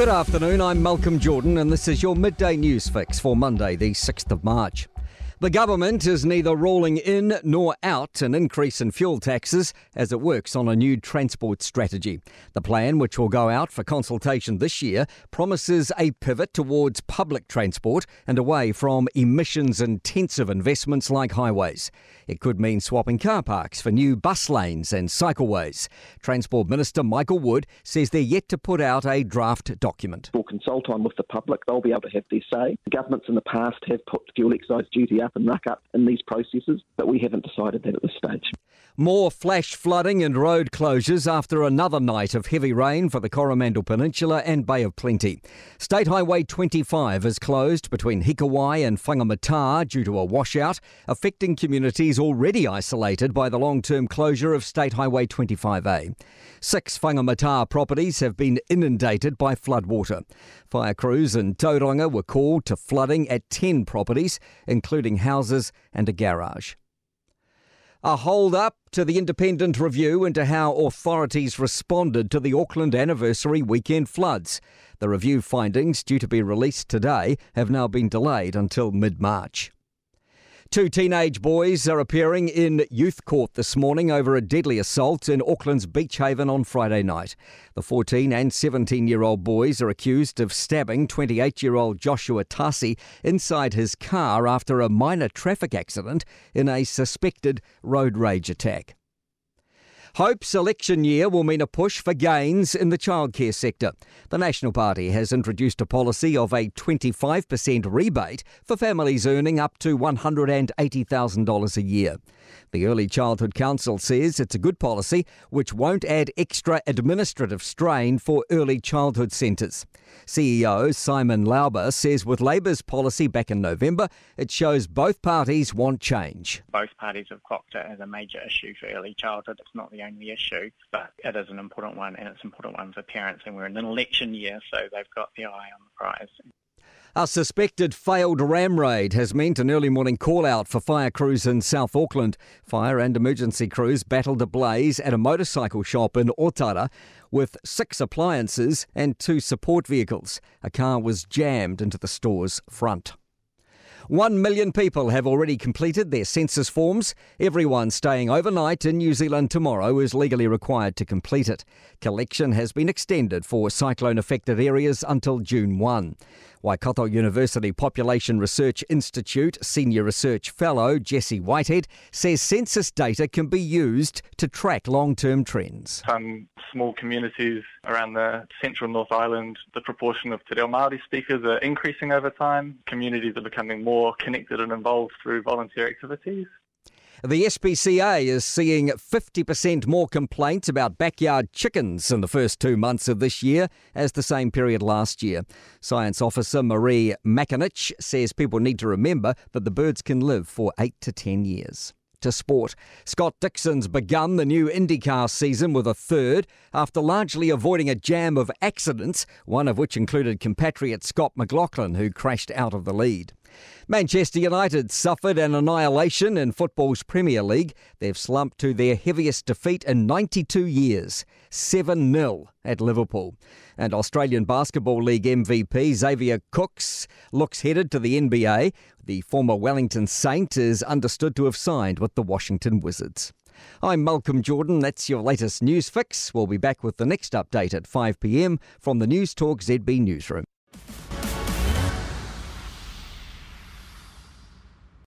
Good afternoon, I'm Malcolm Jordan, and this is your midday news fix for Monday, the 6th of March. The government is neither rolling in nor out an increase in fuel taxes as it works on a new transport strategy. The plan, which will go out for consultation this year, promises a pivot towards public transport and away from emissions intensive investments like highways. It could mean swapping car parks for new bus lanes and cycleways. Transport Minister Michael Wood says they're yet to put out a draft document. We'll consult on with the public. They'll be able to have their say. Governments in the past have put fuel excise duty up and ruck up in these processes, but we haven't decided that at this stage. More flash flooding and road closures after another night of heavy rain for the Coromandel Peninsula and Bay of Plenty. State Highway 25 is closed between Hikuai and Whangamata due to a washout, affecting communities already isolated by the long term closure of State Highway 25A. Six Whangamata properties have been inundated by floodwater. Fire crews in Tauranga were called to flooding at 10 properties, including houses and a garage. A hold up to the independent review into how authorities responded to the Auckland anniversary weekend floods. The review findings, due to be released today, have now been delayed until mid March. Two teenage boys are appearing in youth court this morning over a deadly assault in Auckland's Beach Haven on Friday night. The 14 and 17 year old boys are accused of stabbing 28 year old Joshua Tassi inside his car after a minor traffic accident in a suspected road rage attack. Hope's election year will mean a push for gains in the childcare sector. The National Party has introduced a policy of a 25% rebate for families earning up to $180,000 a year. The Early Childhood Council says it's a good policy which won't add extra administrative strain for early childhood centres. CEO Simon Lauber says with Labour's policy back in November, it shows both parties want change. Both parties have clocked it as a major issue for early childhood. It's not the only issue, but it is an important one and it's an important one for parents and we're in an election year so they've got the eye on the prize. A suspected failed ram raid has meant an early morning call out for fire crews in South Auckland. Fire and emergency crews battled a blaze at a motorcycle shop in Otara with six appliances and two support vehicles. A car was jammed into the store's front. One million people have already completed their census forms. Everyone staying overnight in New Zealand tomorrow is legally required to complete it. Collection has been extended for cyclone affected areas until June 1. Waikato University Population Research Institute Senior Research Fellow Jesse Whitehead says census data can be used to track long term trends. Some small communities around the central North Island, the proportion of Te Reo Māori speakers are increasing over time. Communities are becoming more connected and involved through volunteer activities. The SPCA is seeing 50% more complaints about backyard chickens in the first two months of this year as the same period last year. Science officer Marie Makinich says people need to remember that the birds can live for 8 to 10 years to sport. Scott Dixon's begun the new IndyCar season with a third after largely avoiding a jam of accidents, one of which included compatriot Scott McLaughlin, who crashed out of the lead. Manchester United suffered an annihilation in football's Premier League. They've slumped to their heaviest defeat in 92 years, 7 0 at Liverpool. And Australian Basketball League MVP Xavier Cooks looks headed to the NBA. The former Wellington Saint is understood to have signed with the Washington Wizards. I'm Malcolm Jordan. That's your latest news fix. We'll be back with the next update at 5 pm from the Newstalk ZB Newsroom.